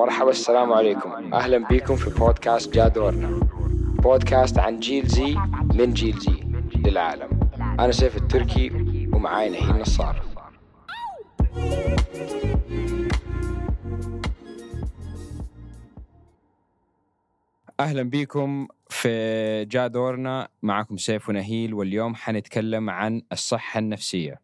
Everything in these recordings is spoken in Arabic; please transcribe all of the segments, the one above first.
مرحبا السلام عليكم. أهلا بكم في بودكاست جا دورنا بودكاست عن جيل زي من جيل زي للعالم. أنا سيف التركي ومعاي نهيل نصار أهلا بكم في جا دورنا معكم سيف ونهيل واليوم حنتكلم عن الصحة النفسية.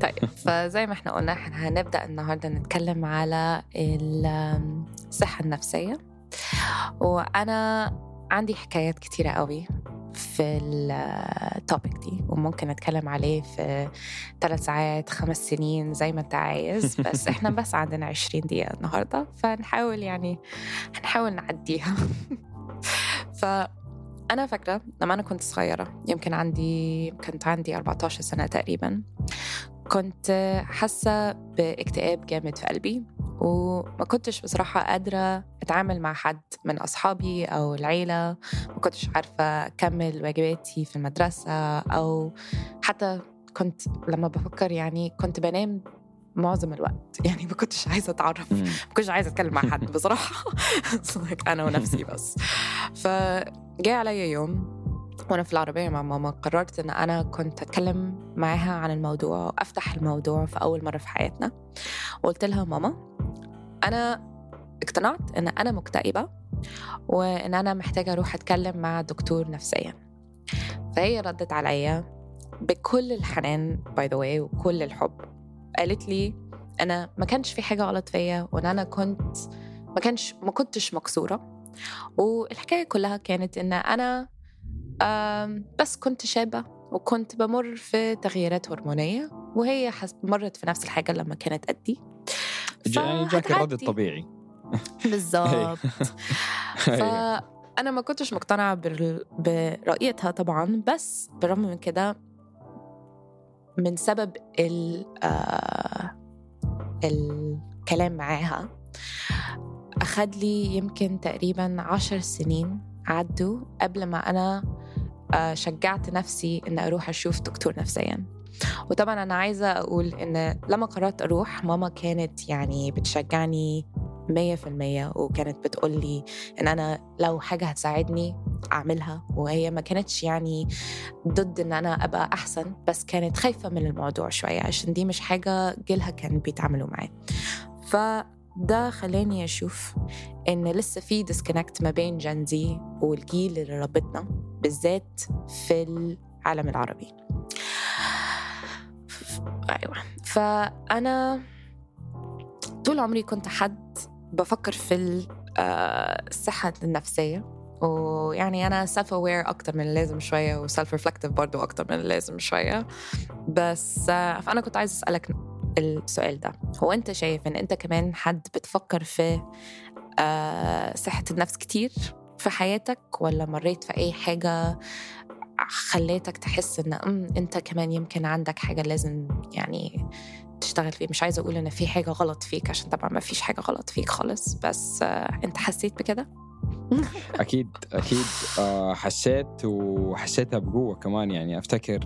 طيب فزي ما إحنا قلنا إحنا هنبدأ النهاردة نتكلم على الصحة النفسية. وأنا عندي حكايات كتيرة قوي في التوبيك دي وممكن نتكلم عليه في ثلاث ساعات خمس سنين زي ما انت عايز بس إحنا بس عندنا عشرين دقيقة النهاردة فنحاول يعني هنحاول نعديها. فأنا فاكرة لما أنا كنت صغيرة يمكن عندي كنت عندي 14 سنة تقريبا كنت حاسة باكتئاب جامد في قلبي وما كنتش بصراحة قادرة أتعامل مع حد من أصحابي أو العيلة ما كنتش عارفة أكمل واجباتي في المدرسة أو حتى كنت لما بفكر يعني كنت بنام معظم الوقت. يعني ما كنتش عايزة أتعرف ما كنتش عايزة أتكلم مع حد بصراحة. أنا ونفسي بس. فجاء عليا يوم وأنا في العربية مع ماما. قررت إن أنا كنت أتكلم معاها عن الموضوع وأفتح الموضوع في أول مرة في حياتنا. وقلت لها ماما أنا اقتنعت إن أنا مكتئبة وإن أنا محتاجة أروح أتكلم مع دكتور نفسيا. فهي ردت عليا بكل الحنان by the way وكل الحب. قالت لي أنا ما كانش في حاجة غلط فيا وإن أنا كنت ما كانش ما كنتش مكسورة. والحكاية كلها كانت إن أنا بس كنت شابة وكنت بمر في تغييرات هرمونية وهي مرت في نفس الحاجة لما كانت قدي. يعني جاك الرد الطبيعي. بالظبط. فأنا ما كنتش مقتنعة برؤيتها طبعا بس بالرغم من كده من سبب ال آه الكلام معاها أخد لي يمكن تقريبا عشر سنين عدوا قبل ما أنا شجعت نفسي إن أروح أشوف دكتور نفسيا. وطبعا أنا عايزة أقول إن لما قررت أروح ماما كانت يعني بتشجعني مية في المية وكانت بتقول لي إن أنا لو حاجة هتساعدني أعملها. وهي ما كانتش يعني ضد إن أنا أبقى أحسن بس كانت خايفة من الموضوع شوية عشان دي مش حاجة جيلها كان بيتعاملوا معاه. فده خلاني أشوف إن لسه في disconnect ما بين Gen Z والجيل اللي ربطنا بالذات في العالم العربي. أيوة. فأنا طول عمري كنت حد بفكر في آه، الصحة النفسية. ويعني أنا self-aware أكتر من اللازم شوية و self-reflective برضو أكتر من اللازم شوية. بس آه، فأنا كنت عايز أسألك السؤال ده. هو أنت شايف إن أنت كمان حد بتفكر في آه، صحة النفس كتير في حياتك؟ ولا مريت في أي حاجة خليتك تحس إن أنت كمان يمكن عندك حاجة لازم يعني تشتغل فيه مش عايزة أقول إن في حاجة غلط فيك عشان طبعا ما فيش حاجة غلط فيك خالص. بس آه، أنت حسيت بكده؟ أكيد أكيد آه، حسيت وحسيتها بقوة كمان. يعني أفتكر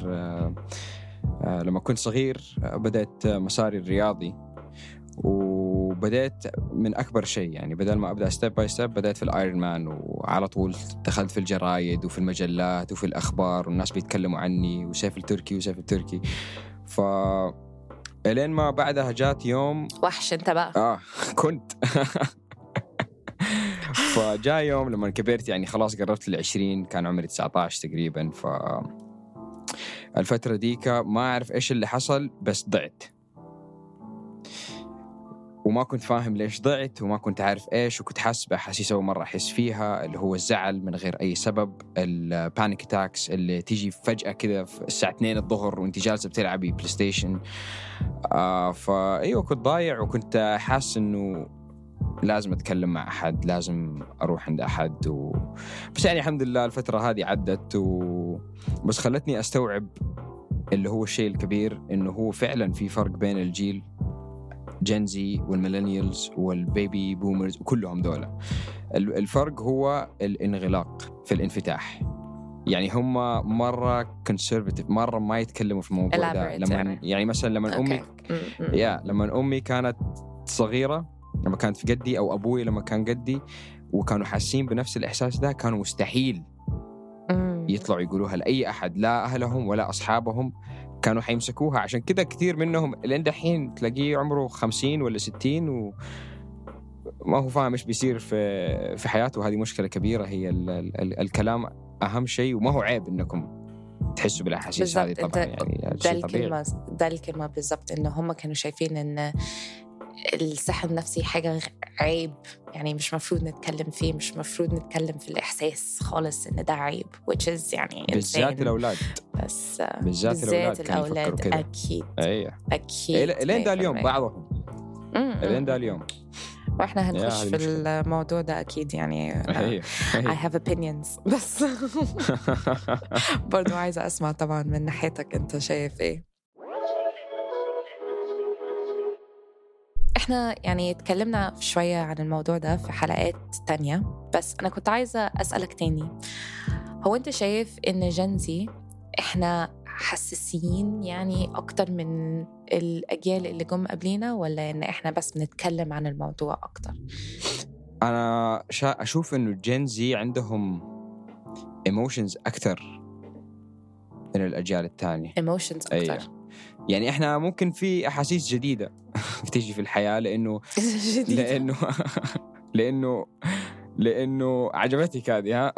لما كنت صغير بدأت مساري الرياضي. وبدأت من أكبر شيء يعني بدل ما أبدأ step by step بدأت في ال Ironman وعلى طول دخلت في الجرايد وفي المجلات وفي الأخبار والناس بيتكلموا عني وسيف التركي وسيف التركي. ف إلين ما بعدها جات يوم وحش أنت بقى. آه كنت. فجاء يوم لما كبرت يعني خلاص قربت ال كان عمري 19 تقريبا. ف الفترة ديك ما أعرف إيش اللي حصل بس ضعت. وما كنت فاهم ليش ضعت وما كنت عارف إيش وكنت حاسس باحاسيس اول مرة أحس فيها اللي هو الزعل من غير أي سبب. ال panic attacks اللي تيجي فجأة كذا الساعة 2 الظهر وأنت جالسة بتلعبي PlayStation آه فايوه كنت ضايع وكنت حاسس إنه لازم أتكلم مع أحد لازم أروح عند أحد و... بس يعني الحمد لله الفترة هذه عدت و... بس خلتني أستوعب اللي هو الشيء الكبير إنه هو فعلا في فرق بين الجيل Gen Z وال millennials وال baby boomers وكلهم دولة الفرق هو الانغلاق في الانفتاح يعني هم مرة conservative مرة ما يتكلموا في الموضوع ده لما يعني. مثلا لما أمي. يا لما أمي كانت صغيرة لما كانت في قدي أو أبوي لما كان قدي وكانوا حاسين بنفس الإحساس ده كانوا مستحيل. يطلعوا يقولوها لأي أحد لا أهلهم ولا أصحابهم كانوا حيمسكوها. عشان كذا كثير منهم لين دحين تلاقيه عمره 50 ولا 60 و ما هو فاهم إيش بيصير في في حياته. هذه مشكلة كبيرة هي ال ال ال الكلام أهم شيء. وما هو عيب إنكم تحسوا بالأحاسيس هذه. طبعا أنت- يعني ده الكلمة ده الكلمة بالضبط إن هم كانوا شايفين إن الصحة النفسي حاجة عيب يعني مش مفروض نتكلم فيه مش مفروض نتكلم في الإحساس خالص إن ده عيب which is يعني بالذات. الأولاد بس بالذات الأولاد الأولاد. أكيد أيوه أكيد لين ده اليوم 100%. بعضهم. لين ده اليوم وإحنا هنخش في. الموضوع ده أكيد يعني أيوه I أيوة. have opinions بس برضو عايزة أسمع طبعا من ناحيتك أنت شايف إيه إحنا يعني اتكلمنا شوية عن الموضوع ده في حلقات تانية بس أنا كنت عايزة أسألك تاني هو أنت شايف إن Gen Z إحنا حساسين يعني أكتر من الأجيال اللي جم قبلينا ولا إن إحنا بس بنتكلم عن الموضوع أكتر؟ أنا شا... أشوف إنه Gen Z عندهم emotions أكثر من الثانية emotions أيوة. أكتر يعني إحنا ممكن في أحاسيس جديدة بتيجي في الحياة لأنه جديدة. لأنه لأنه لأنه عجبتك هذه ها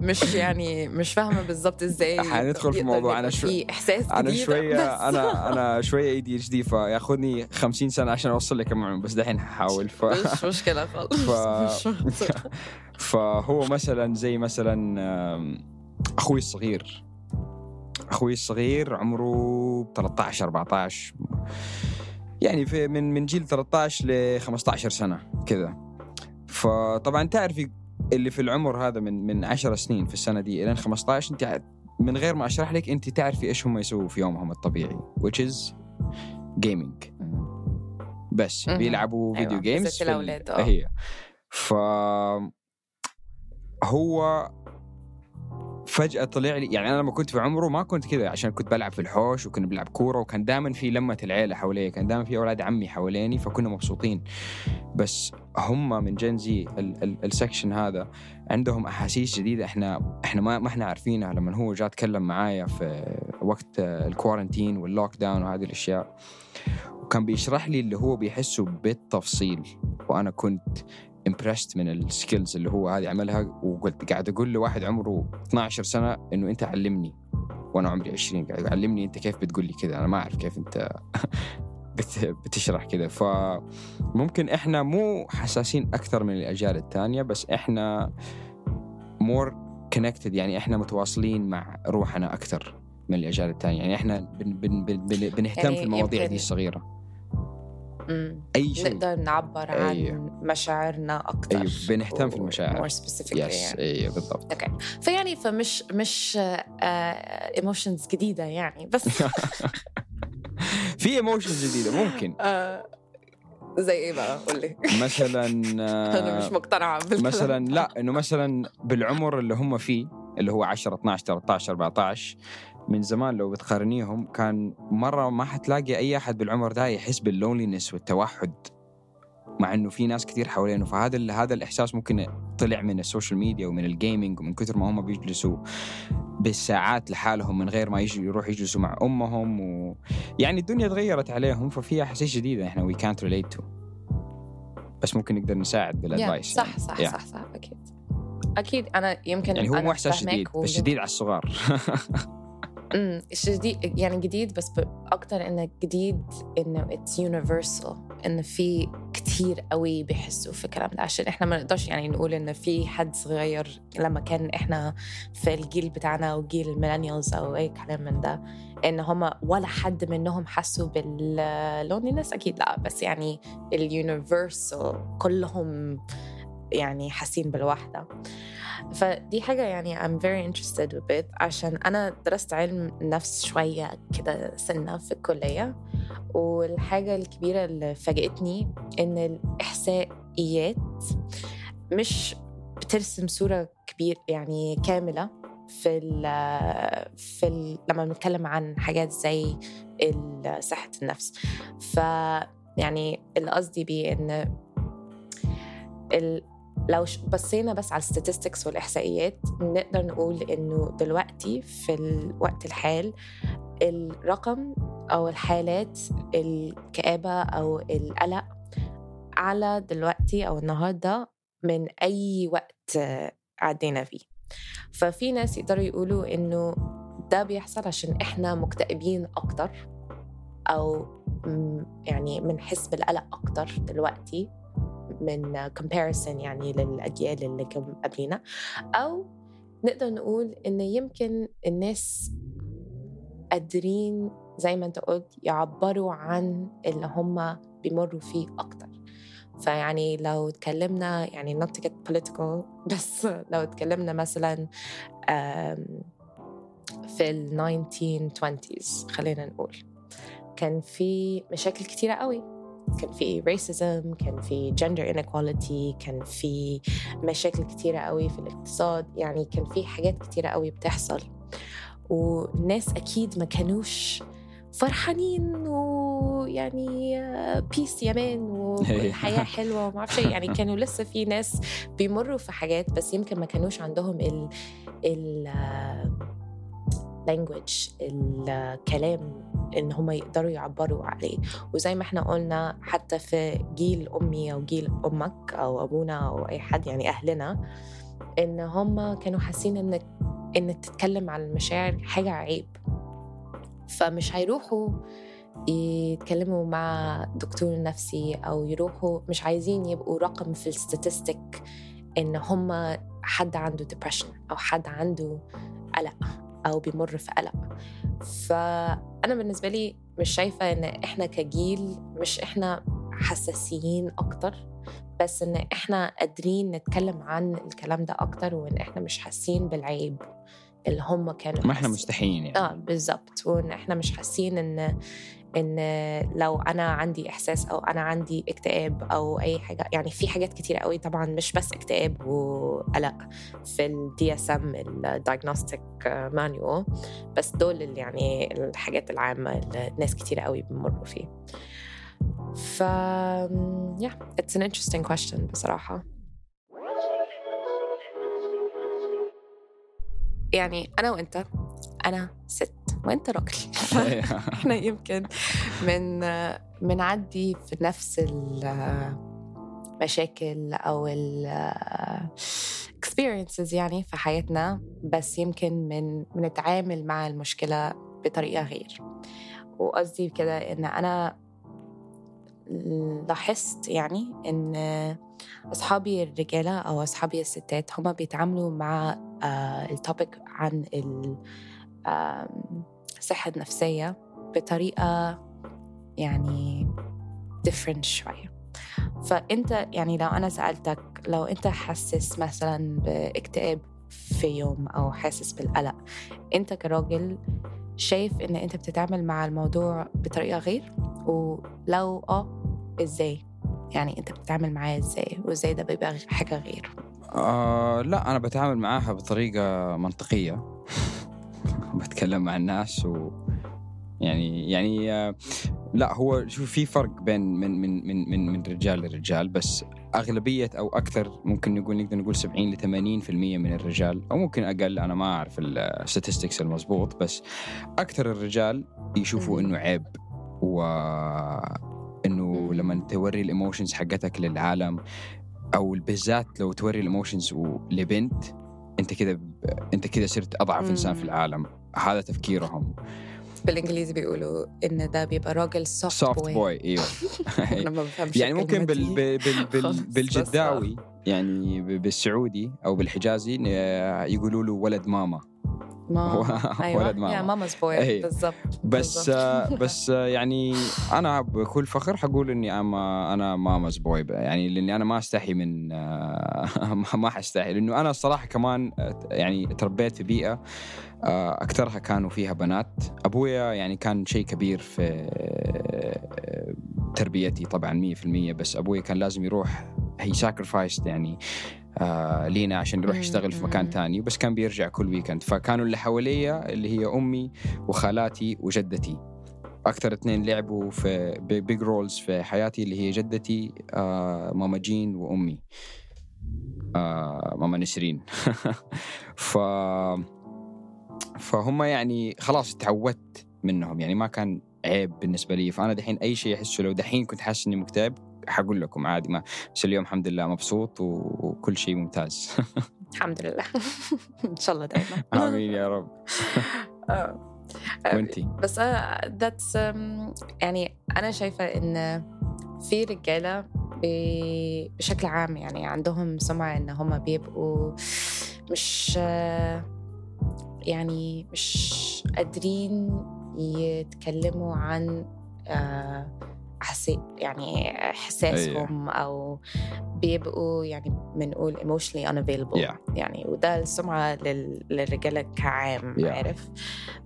مش يعني مش فاهمة بالظبط إزاي حندخل في موضوع. أنا شو- في إحساس أنا شوية. أنا أنا شوية اي دي اتش دي فياخذني 50 سنة عشان أوصل لك المعلومة بس دحين هحاول ف... مش مشكلة خالص ف-. فهو مثلا زي مثلا أخوي الصغير أخوي الصغير عمره 13 14 يعني في من من جيل 13 ل 15 سنة كذا فطبعا تعرفي اللي في العمر هذا من من 10 سنين في السنة دي إلى 15 أنت من غير ما أشرح لك أنت تعرفي إيش هم يسووا في يومهم الطبيعي which is gaming بس. بيلعبوا أيوة، video games آه. هي ف هو فجأة طلع لي يعني أنا لما كنت في عمره ما كنت كذا عشان كنت بلعب في الحوش وكنا بنلعب كورة وكان دائما في لمة العيلة حوالي كان دائما في أولاد عمي حواليني فكنا مبسوطين. بس هم من Gen Z ال section هذا عندهم أحاسيس جديدة إحنا إحنا ما ما إحنا عارفينها. لما هو جاء تكلم معايا في وقت ال quarantine وال lockdown وهذه الأشياء وكان بيشرح لي اللي هو بيحسه بالتفصيل. وأنا كنت impressed من ال skills اللي هو هذه عملها وقلت قاعد أقول لواحد عمره 12 سنة إنه أنت علمني وأنا عمري 20 قاعد علمني أنت كيف بتقول لي كذا أنا ما أعرف كيف أنت بت- بتشرح كذا. فممكن إحنا مو حساسين أكثر من الأجيال الثانية بس إحنا more connected يعني إحنا متواصلين مع روحنا أكثر من الأجيال الثانية. يعني إحنا بن بن بن بن بنهتم يعني في المواضيع دي الصغيرة. مم. أي شيء. نقدر نعبر أيوة. عن مشاعرنا أكتر. أيوه بنهتم في المشاعر. More specifically yes يعني. أيوه بالضبط. فيعني فمش مش emotions جديدة يعني بس في emotions جديدة ممكن. آه، زي إيه بقى؟ قول لي. مثلا أنا مش آه، مقتنعة بالكلام مثلا لا إنه مثلا بالعمر اللي هم فيه اللي هو 10 12 13 14 من زمان لو بتقارنيهم كان مرة ما حتلاقي أي أحد بالعمر ده يحس بال loneliness والتوحد مع إنه في ناس كثير حوالينه. فهذا هذا الإحساس ممكن طلع من ال social media ومن ال gaming ومن كثر ما هم بيجلسوا بالساعات لحالهم من غير ما يجوا يروحوا يجلسوا مع أمهم و... يعني الدنيا تغيرت عليهم. ففي أحاسيس جديدة إحنا وي كانت ريليت تو بس ممكن نقدر نساعد Yeah, بال advice صح صح Yeah. صح صح أكيد. أكيد أنا يمكن يعني هو مو إحساس جديد بس جديد على الصغار. امم جديد يعني جديد بس أكتر إنه جديد إنه it's universal إنه في كتير قوي بيحسوا في الكلام ده. عشان إحنا ما نقدرش يعني نقول إنه في حد صغير لما كان إحنا في الجيل بتاعنا أو جيل ال millennials أو أي كلام من ده إن هم ولا حد منهم حسوا باللونلينس أكيد لا بس يعني اليونيفرسال كلهم يعني حاسين بالوحده فدي حاجة يعني I'm very interested with عشان أنا درست علم نفس شوية كده سنة في الكلية والحاجة الكبيرة اللي فاجأتني إن الإحصائيات مش بترسم صورة كبير يعني كاملة في ال في ال لما بنتكلم عن حاجات زي صحة النفس. ف يعني اللي قصدي بيه ال لو بصينا بس على الستاتستكس والإحصائيات نقدر نقول إنه دلوقتي في الوقت الحال الرقم أو الحالات الكآبة أو القلق على دلوقتي أو النهارده من أي وقت عدينا فيه. ففي ناس يقدروا يقولوا إنه ده بيحصل عشان إحنا مكتئبين أكتر أو يعني بنحس بالقلق أكتر دلوقتي. من comparison يعني للأجيال اللي قبلينا. أو نقدر نقول إن يمكن الناس قادرين زي ما أنت قلت يعبروا عن اللي هم بيمروا فيه أكتر. فيعني لو اتكلمنا يعني not to get political بس لو اتكلمنا مثلا في ال 1920s خلينا نقول كان في مشاكل كتيرة قوي. كان في racism كان في gender inequality كان في مشاكل كتيرة قوي في الاقتصاد. يعني كان في حاجات كتيرة قوي بتحصل. والناس أكيد ما كانوش فرحانين ويعني بيس يا مان والحياة حلوة وما أعرفش يعني كانوا لسه في ناس بيمروا في حاجات بس يمكن ما كانوش عندهم ال ال language الكلام إن هم يقدروا يعبروا عليه. وزي ما إحنا قلنا حتى في جيل أمي أو جيل أمك أو أبونا أو أي حد يعني أهلنا إن هم كانوا حاسين إن إن تتكلم عن المشاعر حاجة عيب. فمش هيروحوا يتكلموا مع دكتور نفسي أو يروحوا مش عايزين يبقوا رقم في الستاتستيك إن هم حد عنده depression أو حد عنده قلق. أو بيمر في قلق. فأنا بالنسبة لي مش شايفة إن إحنا كجيل مش إحنا حساسيين أكتر بس إن إحنا قادرين نتكلم عن الكلام ده أكتر وإن إحنا مش حاسين بالعيب اللي هم كانوا ما إحنا مستحيين يعني. آه بالظبط. وإن إحنا مش حاسين إن إن لو أنا عندي إحساس أو أنا عندي اكتئاب أو أي حاجة يعني في حاجات كتيرة قوي طبعا مش بس اكتئاب وقلق في ال DSM ال diagnostic manual بس دول اللي يعني الحاجات العامة اللي ناس كتيرة قوي بيمروا فيه. ف yeah it's an interesting question بصراحة. يعني أنا وأنت أنا ست وأنت راجل. إحنا يمكن من بنعدي في نفس المشاكل أو ال experiences يعني في حياتنا بس يمكن من بنتعامل مع المشكلة بطريقة غير. وقصدي كده إن أنا لاحظت يعني إن أصحابي الرجالة أو أصحابي الستات هما بيتعاملوا مع التوبيك عن الصحة النفسية بطريقة يعني different شوية. فأنت يعني لو أنا سألتك لو أنت حاسس مثلا باكتئاب في يوم أو حاسس بالقلق أنت كراجل شايف إن أنت بتتعامل مع الموضوع بطريقة غير؟ ولو آه إزاي؟ يعني أنت بتتعامل معاه إزاي؟ وإزاي ده بيبقى حاجة غير آه لا أنا بتعامل معاها بطريقة منطقية. بتكلم مع الناس و يعني يعني آه، لا هو شوف في فرق بين من من من من من رجال لرجال بس أغلبية أو أكثر ممكن نقول نقدر نقول 70 ل 80% من الرجال أو ممكن أقل أنا ما أعرف الستاتستكس المضبوط بس أكثر الرجال يشوفوا إنه عيب و إنه لما توري ال emotions حقتك للعالم أو بالذات لو توري ال emotions لبنت أنت كذا أنت كذا صرت أضعف إنسان في العالم. هذا تفكيرهم. بالإنجليزي بيقولوا إن ده بيبقى راجل soft, soft boy إيوه. يعني ممكن بال بال بال بالجداوي يعني بالسعودي أو بالحجازي يقولوا له ولد ماما. ماما أيوة. ولد ماما يا mama's boy أيوة. بالضبط بس بالزبط. بس يعني أنا بكل فخر حقول إني أنا أنا mama's boy يعني لأني أنا ما أستحي من ما حستحي لأنه أنا الصراحه كمان يعني تربيت في بيئه أكثرها كانوا فيها بنات أبويا يعني كان شيء كبير في تربيتي طبعا 100% بس أبوي كان لازم يروح he sacrificed يعني آه لينا عشان يروح يشتغل في مكان مم. تاني. بس كان بيرجع كل weekend فكانوا اللي حواليا اللي هي أمي وخالاتي وجدتي. أكثر اثنين لعبوا في big roles في حياتي اللي هي جدتي آه ماما جين وأمي. آه ماما نسرين. ف فهم يعني خلاص تعودت منهم. يعني ما كان عيب بالنسبة لي. فأنا دحين أي شيء أحسه لو دحين كنت حاسس إني مكتئب حقول لكم عادي ما بس اليوم الحمد لله مبسوط وكل شيء ممتاز. الحمد لله. إن شاء الله دائما آمين يا رب. آه. وأنتي؟ بس ذاتس يعني أنا شايفة إن في رجالة بشكل عام يعني عندهم سمعه إن هم بيبقوا مش آه، يعني مش قادرين يتكلموا عن آه، أحسي يعني احساسهم أو بيبقوا يعني بنقول emotionally unavailable Yeah. يعني وده السمعة لل- للرجالة كعام Yeah. عارف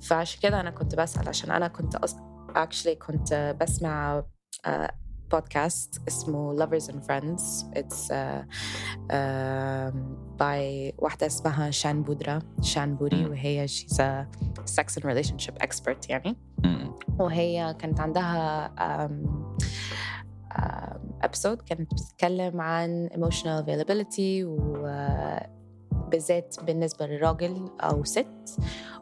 فعشان كده أنا كنت بسأل عشان أنا كنت أص... actually كنت بسمع بودكاست اسمه Lovers and Friends it's uh, uh, by واحدة اسمها شان بودرا شان بوري. وهي she's a sex and relationship expert يعني. وهي كانت عندها ابسود كانت بتتكلم عن emotional availability وبالذات بالنسبة للراجل أو ست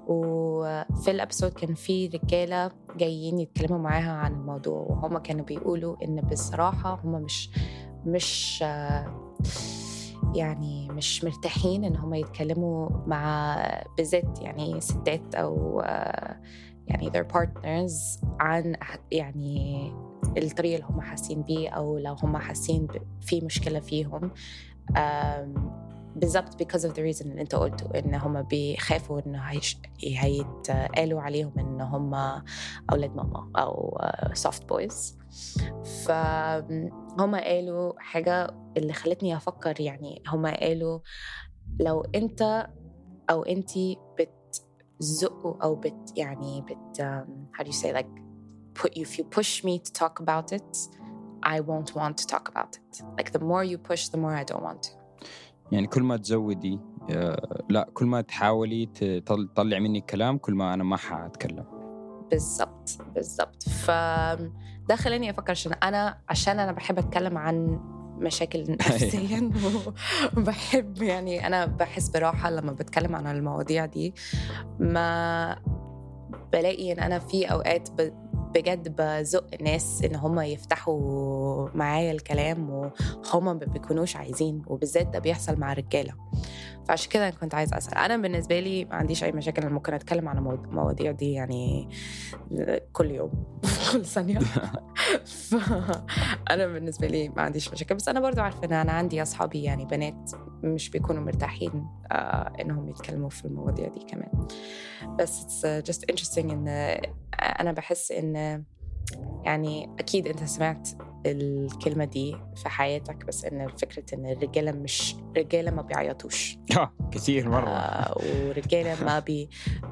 وفي الابسود كان في رجالة جايين يتكلموا معاها عن الموضوع وهم كانوا بيقولوا إن بصراحة هم مش مش آه، يعني مش مرتاحين إن هم يتكلموا مع بالذات يعني ستات أو آه، يعني their partners عن يعني الطريقة اللي هم حاسين بيه أو لو هم حاسين في مشكلة فيهم. آم، بالظبط because of the reason اللي انت قلته ان هم بيخافوا ان هيش- هيتقالوا عليهم ان هم أولاد ماما أو soft boys فهم قالوا حاجة اللي خلتني أفكر يعني هم قالوا لو انت أو انتي بتزقوا أو بت يعني بت um, how do you say like put if you push me to talk about it I won't want to talk about it like the more you push the more I don't want to يعني كل ما تزودي آه، لا كل ما تحاولي تطل- تطلع مني كلام كل ما أنا ما حأتكلم. بالظبط بالظبط فده خلاني أفكر عشان أنا عشان أنا بحب أتكلم عن مشاكل نفسيا وبحب يعني أنا بحس براحة لما بتكلم عن المواضيع دي. ما بلاقي إن أنا في أوقات ب- بجد بزق الناس إن هم يفتحوا معايا الكلام وهم ما بيكونوش عايزين وبالذات ده بيحصل مع الرجالة. فعشان كده كنت عايز أسأل. أنا بالنسبة لي ما عنديش أي مشاكل أنا ممكن أتكلم عن المو- المواضيع دي يعني كل يوم. كل ثانية. فانا بالنسبة لي ما عنديش مشاكل. بس أنا برضو عارفة إن أنا عندي أصحابي يعني بنات مش بيكونوا مرتاحين آه إنهم يتكلموا في المواضيع دي كمان. بس it's just interesting إن أنا بحس إن يعني أكيد أنت سمعت الكلمة دي في حياتك بس إن فكرة إن الرجالة مش رجالة ما بيعيطوش. آه، كثير مرة. آه ورجالة ما بي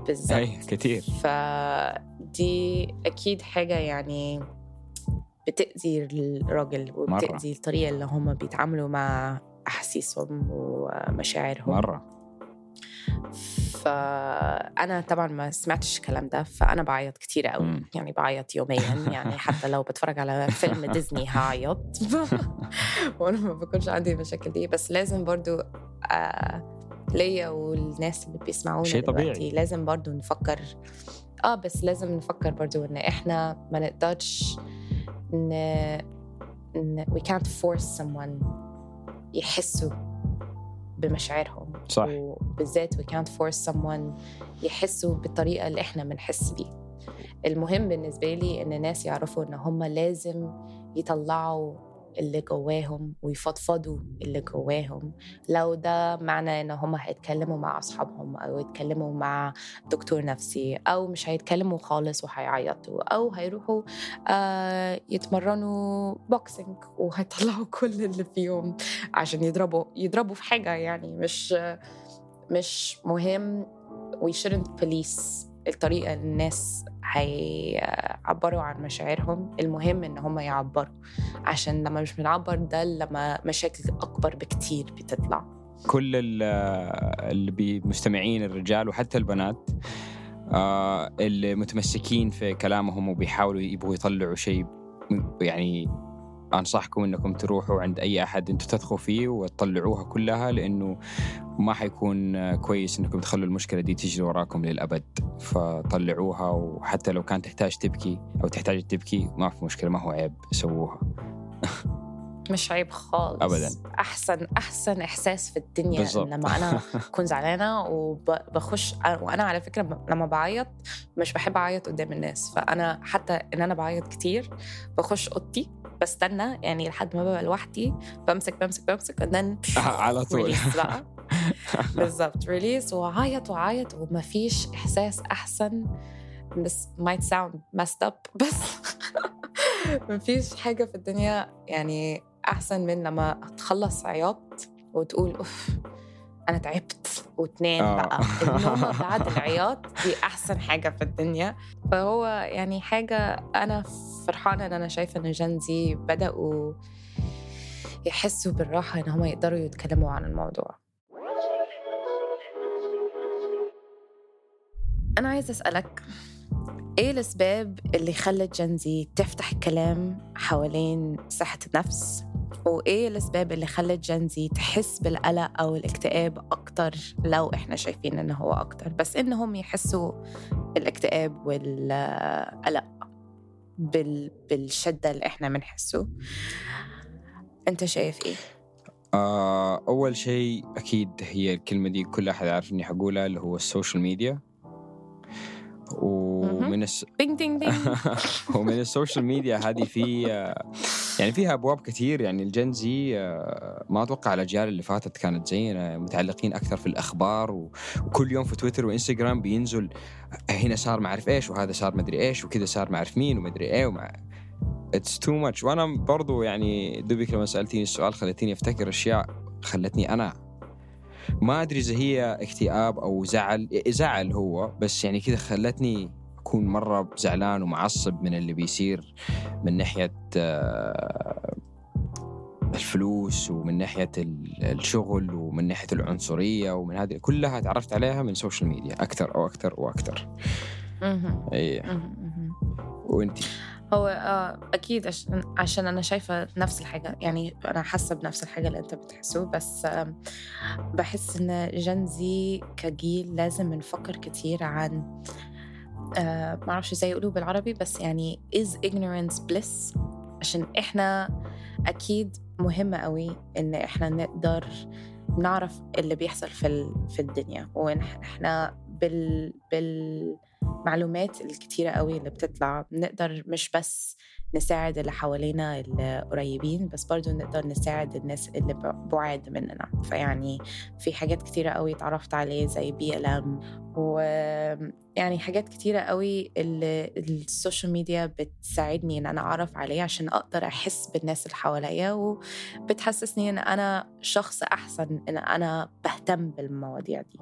بالظبط. أي كثير فدي أكيد حاجة يعني بتأذي الراجل وبتأذي الطريقة اللي هم بيتعاملوا مع أحاسيسهم ومشاعرهم. مرة. فأنا طبعا ما سمعتش الكلام ده فأنا بعيط كتير قوي. يعني بعيط يوميا يعني حتى لو بتفرج على فيلم ديزني هعيط وأنا ما بكونش عندي المشاكل دي بس لازم برضو آه ليا والناس اللي بيسمعونا شيء طبيعي. دلوقتي لازم برضو نفكر آه بس لازم نفكر برضو إن إحنا ما نقدرش ان ان we can't force someone يحسوا بمشاعرهم. صح. وبالذات we can't force someone يحسوا بالطريقة اللي إحنا بنحس بيه المهم بالنسبة لي إن الناس يعرفوا إن هم لازم يطلعوا اللي جواهم ويفضفضوا اللي جواهم. لو ده معنى إن هم هيتكلموا مع أصحابهم أو يتكلموا مع دكتور نفسي أو مش هيتكلموا خالص وهيعيطوا أو هيروحوا آه يتمرنوا بوكسينج وهيطلعوا كل اللي فيهم عشان يضربوا يضربوا في حاجة يعني مش مش مهم. We shouldn't police الطريقة الناس هيعبروا عن مشاعرهم المهم إن هم يعبروا. عشان لما مش بنعبر ده لما مشاكل أكبر بكتير بتطلع. كل ال- اللي المستمعين الرجال وحتى البنات آه، اللي متمسكين في كلامهم وبيحاولوا يبغوا يطلعوا شيء يعني أنصحكم إنكم تروحوا عند أي أحد أنتم تثقوا فيه وتطلعوها كلها لأنه ما حيكون كويس إنكم تخلوا المشكلة دي تجري وراكم للأبد. فطلعوها وحتى لو كان تحتاج تبكي أو تحتاج تبكي ما في مشكلة ما هو عيب سووها. مش عيب خالص. أبداً. أحسن أحسن إحساس في الدنيا بالضبط. إن لما أنا اكون زعلانة وبخش وأنا على فكرة لما بعيط مش بحب أعيط قدام الناس. فأنا حتى إن أنا بعيط كتير بخش أوضتي بستنى يعني لحد ما ببقى لوحدي بمسك بمسك بمسك بعدين على طول. بقى. بالظبط. ريليس وعيط وعيط ومفيش إحساس أحسن. بس might sound messed up بس مفيش حاجة في الدنيا يعني أحسن من لما تخلص عياط وتقول أوف أنا تعبت. وتنام آه. بقى. النومة بعد العياط دي أحسن حاجة في الدنيا. فهو يعني حاجة أنا فرحانة إن أنا شايفة إن جنزي بدأوا يحسوا بالراحة إن هم يقدروا يتكلموا عن الموضوع. أنا عايزة أسألك إيه الأسباب اللي خلت Gen Z تفتح الكلام حوالين الصحة النفس؟ وإيه الأسباب اللي خلت Gen Z تحس بالقلق أو الاكتئاب أكتر لو إحنا شايفين إنه هو أكتر بس إنهم يحسوا الاكتئاب والقلق بال... بالشدة اللي إحنا بنحسه أنت شايف إيه؟ آه، أول شيء أكيد هي الكلمة دي كل أحد عارف إني حقولها اللي هو ال social media ومن الس... ding ding ding ومن ال social media هذه في يعني فيها أبواب كثير. يعني ال Gen Z آه، ما أتوقع الأجيال اللي فاتت كانت زينا متعلقين أكثر في الأخبار وكل يوم في تويتر وإنستغرام بينزل هنا صار ما أعرف إيش وهذا صار ما أدري إيش وكذا صار ما أعرف مين وما أدري إيه ومع it's too much وأنا برضو يعني دوبك لما سألتيني السؤال خلتيني أفتكر أشياء خلتني أنا ما أدري إذا هي اكتئاب أو زعل زعل هو بس يعني كذا خلتني أكون مرة زعلان ومعصب من اللي بيصير من ناحية آه، الفلوس ومن ناحية ال- الشغل ومن ناحية العنصرية ومن هذه كلها تعرفت عليها من ال social media أكثر أو أكثر وأكثر مهم. اي. وانت هو آه أكيد عشان عشان أنا شايفة نفس الحاجة يعني أنا حاسة بنفس الحاجة اللي أنت بتحسه بس آه بحس إن جنزي كجيل لازم نفكر كتير عن آه ما أعرفش إزاي يقولوا بالعربي بس يعني is ignorance bliss عشان إحنا أكيد مهم قوي إن إحنا نقدر نعرف اللي بيحصل في في الدنيا وإن إحنا بال بال المعلومات الكتيرة قوي اللي بتطلع نقدر مش بس نساعد اللي حوالينا القريبين بس برضو نقدر نساعد الناس اللي بعاد مننا. فيعني في حاجات كتيرة قوي اتعرفت عليه زي BLM ويعني حاجات كتيرة قوي اللي ال social media بتساعدني إن أنا أعرف عليه عشان أقدر أحس بالناس اللي حواليا وبتحسسني إن أنا شخص أحسن إن أنا بهتم بالمواضيع دي.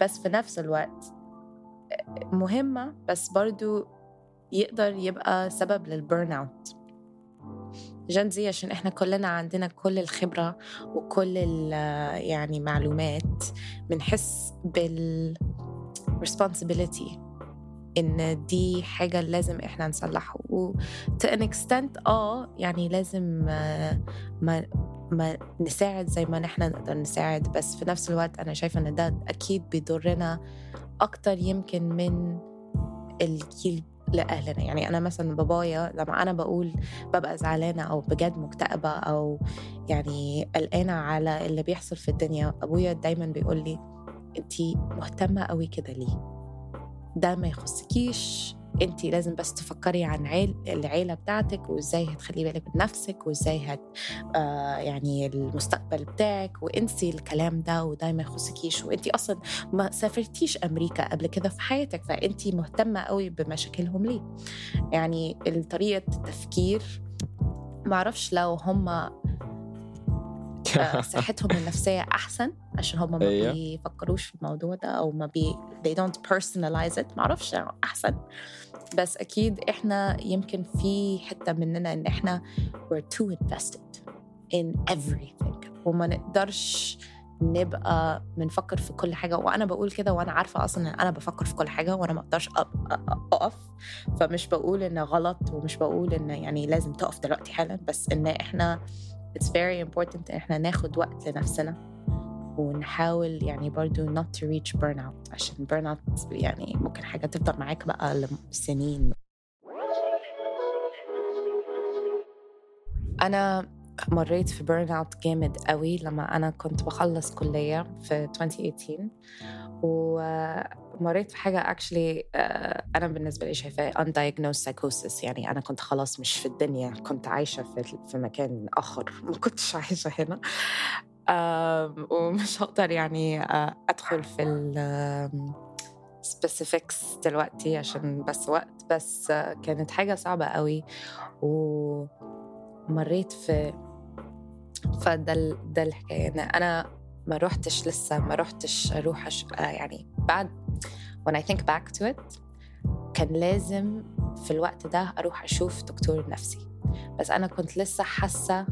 بس في نفس الوقت مهمة بس برضو يقدر يبقى سبب لل burnout جنزي عشان إحنا كلنا عندنا كل الخبرة وكل يعني معلومات بنحس بال responsibility إن دي حاجة لازم إحنا نصلحها. و to an extent آه يعني لازم آه، ما ما نساعد زي ما نحن نقدر نساعد بس في نفس الوقت أنا شايفة إن ده أكيد بيضرنا أكتر يمكن من الجيل لأهلنا. يعني أنا مثلا بابايا لما أنا بقول ببقى زعلانة أو بجد مكتئبة أو يعني قلقانة على اللي بيحصل في الدنيا أبويا دايما بيقول لي أنتي مهتمة قوي كده ليه؟ ده ما يخصكيش انت لازم بس تفكري عن عيل العيلة بتاعتك وازاي هتخلي بالك من نفسك وازاي هت آه يعني المستقبل بتاعك وانسي الكلام ده وده ما يخصكيش. وانت أصلا ما سافرتيش أمريكا قبل كده في حياتك فانت مهتمة قوي بمشاكلهم ليه؟ يعني طريقة التفكير معرفش لو هم صحتهم النفسية أحسن عشان هم ما أيوة. بيفكروش في الموضوع ده أو ما بي they don't personalize it. معرفش أحسن. بس أكيد إحنا يمكن في حتة مننا إن إحنا we're too invested in everything. وما نقدرش نبقى بنفكر في كل حاجة. وأنا بقول كده وأنا عارفة أصلا إن أنا بفكر في كل حاجة وأنا ما أقدرش أقف. فمش بقول إن غلط ومش بقول إن يعني لازم تقف دلوقتي حالا. بس إن إحنا it's very important إن إحنا ناخد وقت لنفسنا ونحاول يعني برضو not to reach burnout عشان burnout يعني ممكن حاجة تفضل معاك بقى لسنين. أنا مريت في burnout جامد قوي لما أنا كنت بخلص كلية في 2018 ومريت في حاجة actually آه، أنا بالنسبة لي شايفاه undiagnosed psychosis. يعني أنا كنت خلاص مش في الدنيا كنت عايشة في في مكان آخر. ما كنتش عايشة هنا. ومش هقدر يعني آه، أدخل في ال specifics دلوقتي عشان بس وقت. بس آه، كانت حاجة صعبة قوي. ومريت في فده ده الحكاية. ان أنا ما روحتش لسه ما روحتش أروح أش... آه، يعني بعد when I think back to it كان لازم في الوقت ده أروح أشوف دكتور نفسي. بس أنا كنت لسه حاسة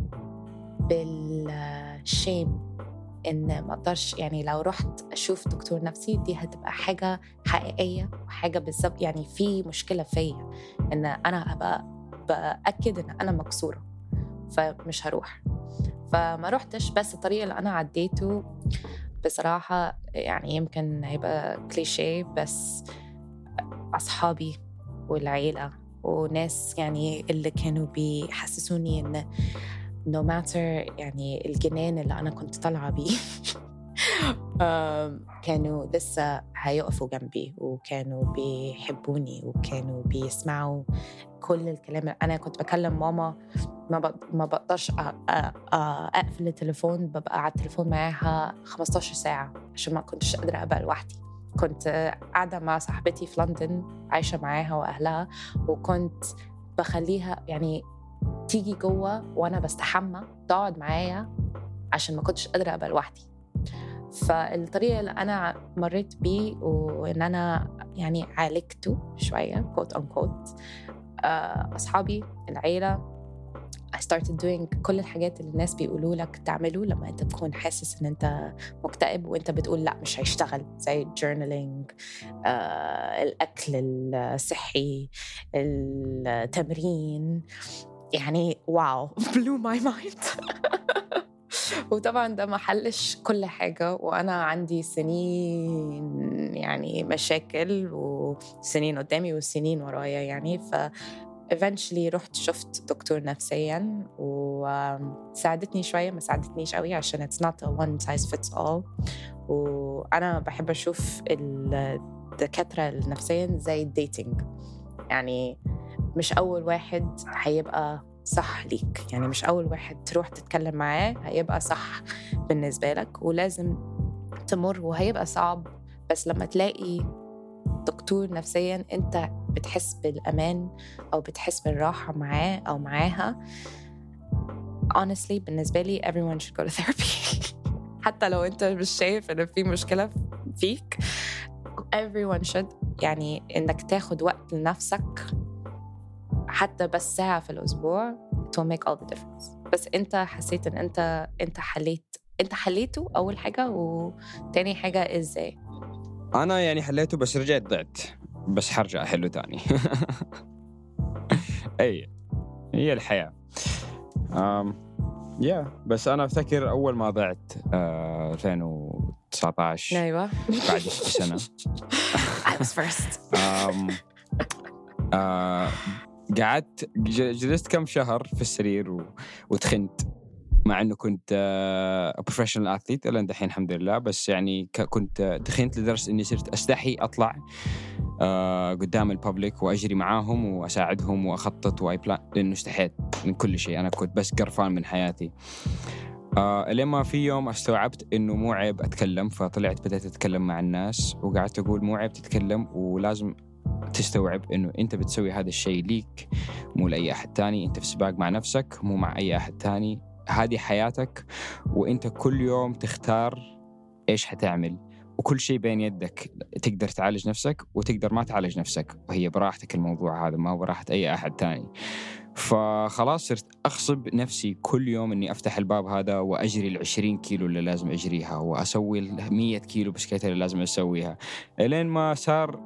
بالشيم إن ما أقدرش يعني لو رحت أشوف دكتور نفسي دي هتبقى حاجة حقيقية وحاجة بالظبط يعني في مشكلة فيا إن أنا هبقى بأكد إن أنا مكسورة فمش هروح. فما رحتش بس الطريق اللي أنا عديته بصراحة يعني يمكن هيبقى كليشيه بس أصحابي والعيلة وناس يعني اللي كانوا بيحسسوني إن no matter يعني الجنان اللي أنا كنت طالعة بيه كانوا لسه هيقفوا جنبي وكانوا بيحبوني وكانوا بيسمعوا كل الكلام. أنا كنت بكلم ماما ما ما بقدرش أقفل التليفون ببقى على التليفون معاها 15 ساعة عشان ما كنتش قادرة ابقى لوحدي كنت قاعدة مع صاحبتي في لندن عايشة معاها وأهلها وكنت بخليها يعني تيجي جوه وأنا بستحمى تقعد معايا عشان ما كنتش قادرة ابقى لوحدي فالطريقة اللي أنا مريت بيه وإن أنا يعني عالجته شوية quote unquote أصحابي العيلة I started doing كل الحاجات اللي الناس بيقولوا لك تعمله لما انت تكون حاسس إن أنت مكتئب وأنت بتقول لأ مش هيشتغل. زي ال journaling آه، الأكل الصحي التمرين. يعني wow blew my mind وطبعا ده ما حلش كل حاجة. وأنا عندي سنين يعني مشاكل وسنين قدامي وسنين ورايا يعني. ف eventually رحت شفت دكتور نفسيا وساعدتني شوية ما ساعدتنيش قوي عشان it's not a one size fits all. وأنا بحب أشوف الدكاترة النفسيا زي الديتينج يعني مش أول واحد هيبقى صح ليك. يعني مش أول واحد تروح تتكلم معاه هيبقى صح بالنسبة لك. ولازم تمر وهيبقى صعب. بس لما تلاقي دكتور نفسيا أنت بتحس بالأمان أو بتحس بالراحة معاه أو معاها. Honestly بالنسبة لي everyone should go to therapy. حتى لو أنت مش شايف إن في مشكلة فيك everyone should. يعني إنك تاخد وقت لنفسك حتى بس ساعة في الأسبوع it will make all the difference. بس أنت حسيت إن أنت أنت حليت أنت حليته أول حاجة وتاني حاجة إزاي؟ أنا يعني حليته بس رجعت ضعت. بس حرجع أحله تاني. أي هي الحياة. أم يا بس أنا أفتكر أول ما ضعت آه 2019 أيوة. بعد سنة. I was first. آه قعدت جلست كم شهر في السرير و... وتخنت. مع إنه كنت professional athlete إلى دحين الحمد لله. بس يعني كنت تخنت لدرجة إني صرت أستحي أطلع آه، قدام ال public وأجري معاهم وأساعدهم وأخطط وأي plan لأنه استحيت من كل شيء. أنا كنت بس قرفان من حياتي. آه لما في يوم استوعبت إنه مو عيب أتكلم فطلعت بدأت أتكلم مع الناس وقعدت أقول مو عيب تتكلم ولازم تستوعب إنه أنت بتسوي هذا الشيء ليك مو لأي أحد تاني. أنت في سباق مع نفسك مو مع أي أحد تاني. هذه حياتك وإنت كل يوم تختار إيش حتعمل. وكل شيء بين يدك تقدر تعالج نفسك وتقدر ما تعالج نفسك. وهي براحتك الموضوع هذا ما هو براحة أي أحد تاني. فخلاص صرت أغصب نفسي كل يوم إني أفتح الباب هذا وأجري ال 20 كيلو اللي لازم أجريها وأسوي ال 100 كيلو بسكيت اللي لازم أسويها. إلين ما صار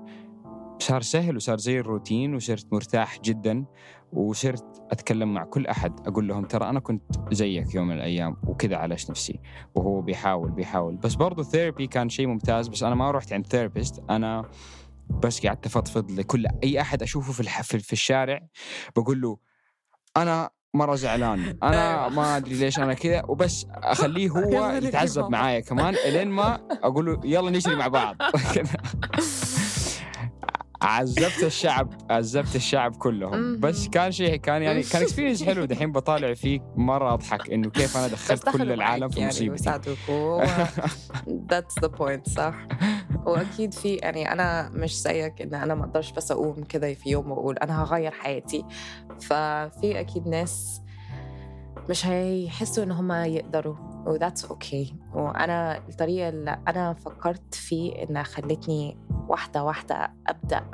صار سهل وصار زي الروتين وصرت مرتاح جدا وصرت أتكلم مع كل أحد أقول لهم ترى أنا كنت زيك يوم من الأيام وكذا عالجت نفسي. وهو بيحاول بيحاول. بس برضو ال therapy كان شيء ممتاز بس أنا ما رحت عند therapist أنا بس قعدت أفضفض لكل أي أحد أشوفه في الح... في الشارع بقول له أنا مرة زعلان أنا ما أدري ليش أنا كذا. وبس أخليه هو يتعذب معايا كمان إلين ما أقول له يلا نجري مع بعض. عذبت الشعب عذبت الشعب كلهم. بس كان شيء كان يعني كان experience حلو. دحين بطالع فيه مرة أضحك إنه كيف أنا دخلت كل العالم في يعني مصيبتي. that's the point صح. وأكيد في يعني أنا مش زيك إن أنا ما أقدرش بس أقوم كده في يوم وأقول أنا هغير حياتي. ففي أكيد ناس مش هيحسوا إن هم يقدروا. و that's okay okay. وأنا الطريقة اللي أنا فكرت فيه إنها خلتني واحدة واحدة أبدأ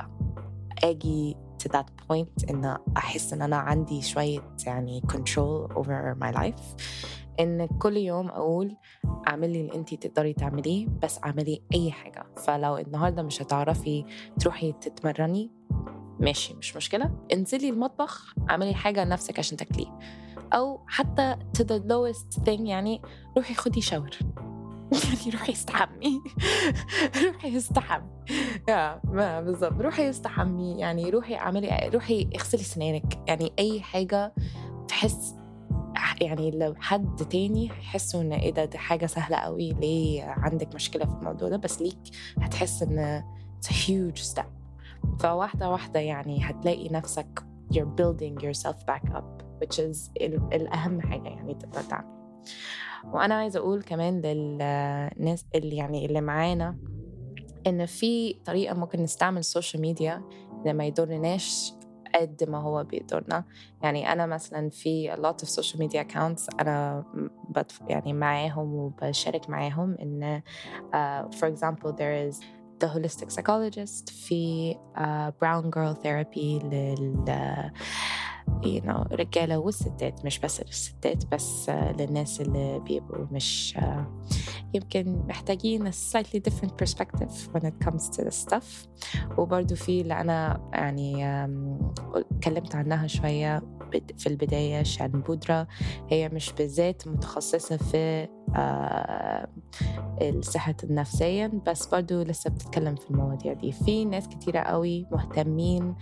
أجي to that point إن أحس إن أنا عندي شوية يعني control over my life. إن كل يوم أقول اعملي اللي انت تقدري تعمليه بس أعملي أي حاجة. فلو النهارده مش هتعرفي تروحي تتمرني ماشي مش مشكلة. انزلي المطبخ اعملي حاجة لنفسك عشان تاكليه. أو حتى to the lowest thing يعني روحي خدي شاور يعني روحي استحمي. روحي استحمي. يا ما بالضبط روحي استحمي. يعني روحي اعملي روحي اغسلي سنانك. يعني أي حاجة تحس يعني لو حد تاني هيحسوا إن إيه ده دي حاجة سهلة قوي ليه عندك مشكلة في الموضوع ده؟ بس ليك هتحس إن it's a huge step. فواحدة واحدة يعني هتلاقي نفسك you're building yourself back up. Which is الأهم حاجة يعني تقدر تعمل. وأنا عايزة أقول كمان للناس اللي يعني اللي معانا إن في طريقة ممكن نستعمل السوشيال ميديا اللي ما يضرناش قد ما هو بيضرنا. يعني أنا مثلا في a lot of social media accounts أنا بتف... يعني معاهم وبشارك معاهم إن uh, for example there is the holistic psychologist في uh, brown girl therapy لل you know, الرجالة والستات مش بس الستات بس للناس اللي بيبقوا مش يمكن محتاجين a slightly different perspective when it comes to this stuff. وبرضو في اللي أنا يعني اتكلمت عنها شوية في البداية شان بودرة. هي مش بالذات متخصصة في الصحة النفسية بس برضو لسه بتتكلم في المواضيع دي. في ناس كتيرة قوي مهتمين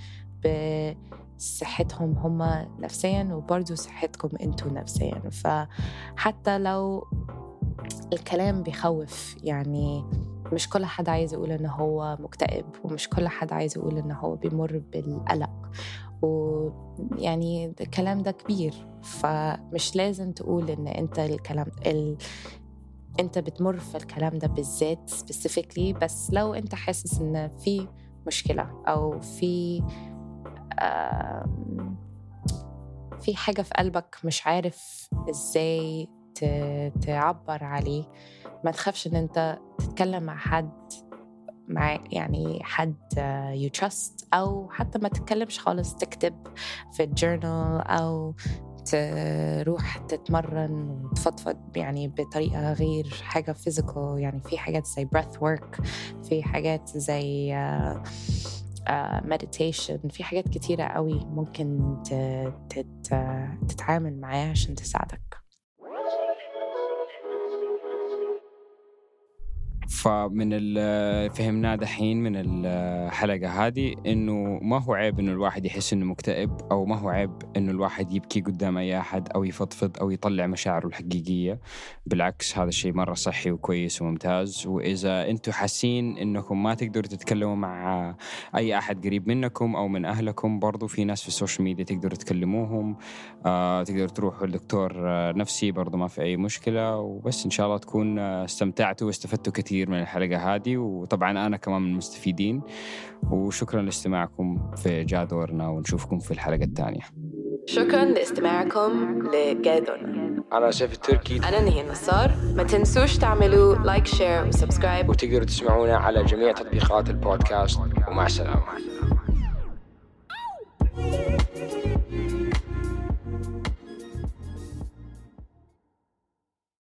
ب صحتهم هم نفسيا وبرضو صحتكم أنتوا نفسيا. فحتى لو الكلام بيخوف يعني مش كل حد عايز يقول ان هو مكتئب ومش كل حد عايز يقول ان هو بيمر بالقلق. ويعني الكلام ده كبير فمش لازم تقول إن أنت الكلام ال... أنت بتمر في الكلام ده بالذات specifically بس لو أنت حاسس إن في مشكلة أو في في حاجة في قلبك مش عارف إزاي تعبر عليه. ما تخافش إن أنت تتكلم مع حد مع يعني حد you trust أو حتى ما تتكلمش خالص تكتب في ال journal أو تروح تتمرن وتفضفض يعني بطريقة غير حاجة physical يعني في حاجات زي breath work في حاجات زي uh, مديتيشن uh, في حاجات كتيرة قوي ممكن تتعامل معاها عشان تساعدك. فمن اللي فهمناه دحين من الحلقة هذه إنه ما هو عيب إنه الواحد يحس إنه مكتئب أو ما هو عيب إنه الواحد يبكي قدام أي أحد أو يفضفض أو يطلع مشاعره الحقيقية. بالعكس هذا الشيء مرة صحي وكويس وممتاز. وإذا أنتم حاسين إنكم ما تقدروا تتكلموا مع أي أحد قريب منكم أو من أهلكم برضو في ناس في ال social media تقدروا تكلموهم. آه تقدروا تروحوا لدكتور نفسي برضو ما في أي مشكلة. وبس إن شاء الله تكون استمتعتوا واستفدتوا كثير. كثير من الحلقة هذه وطبعا أنا كمان من المستفيدين. وشكرا لاستماعكم في جادورنا ونشوفكم في الحلقة الثانية. شكرا لاستماعكم لجادورنا. أنا شيف التركي. أنا نهي النصار. ما تنسوش تعملوا like share و subscribe وتقدروا تسمعونا على جميع تطبيقات البودكاست. ومع السلامة.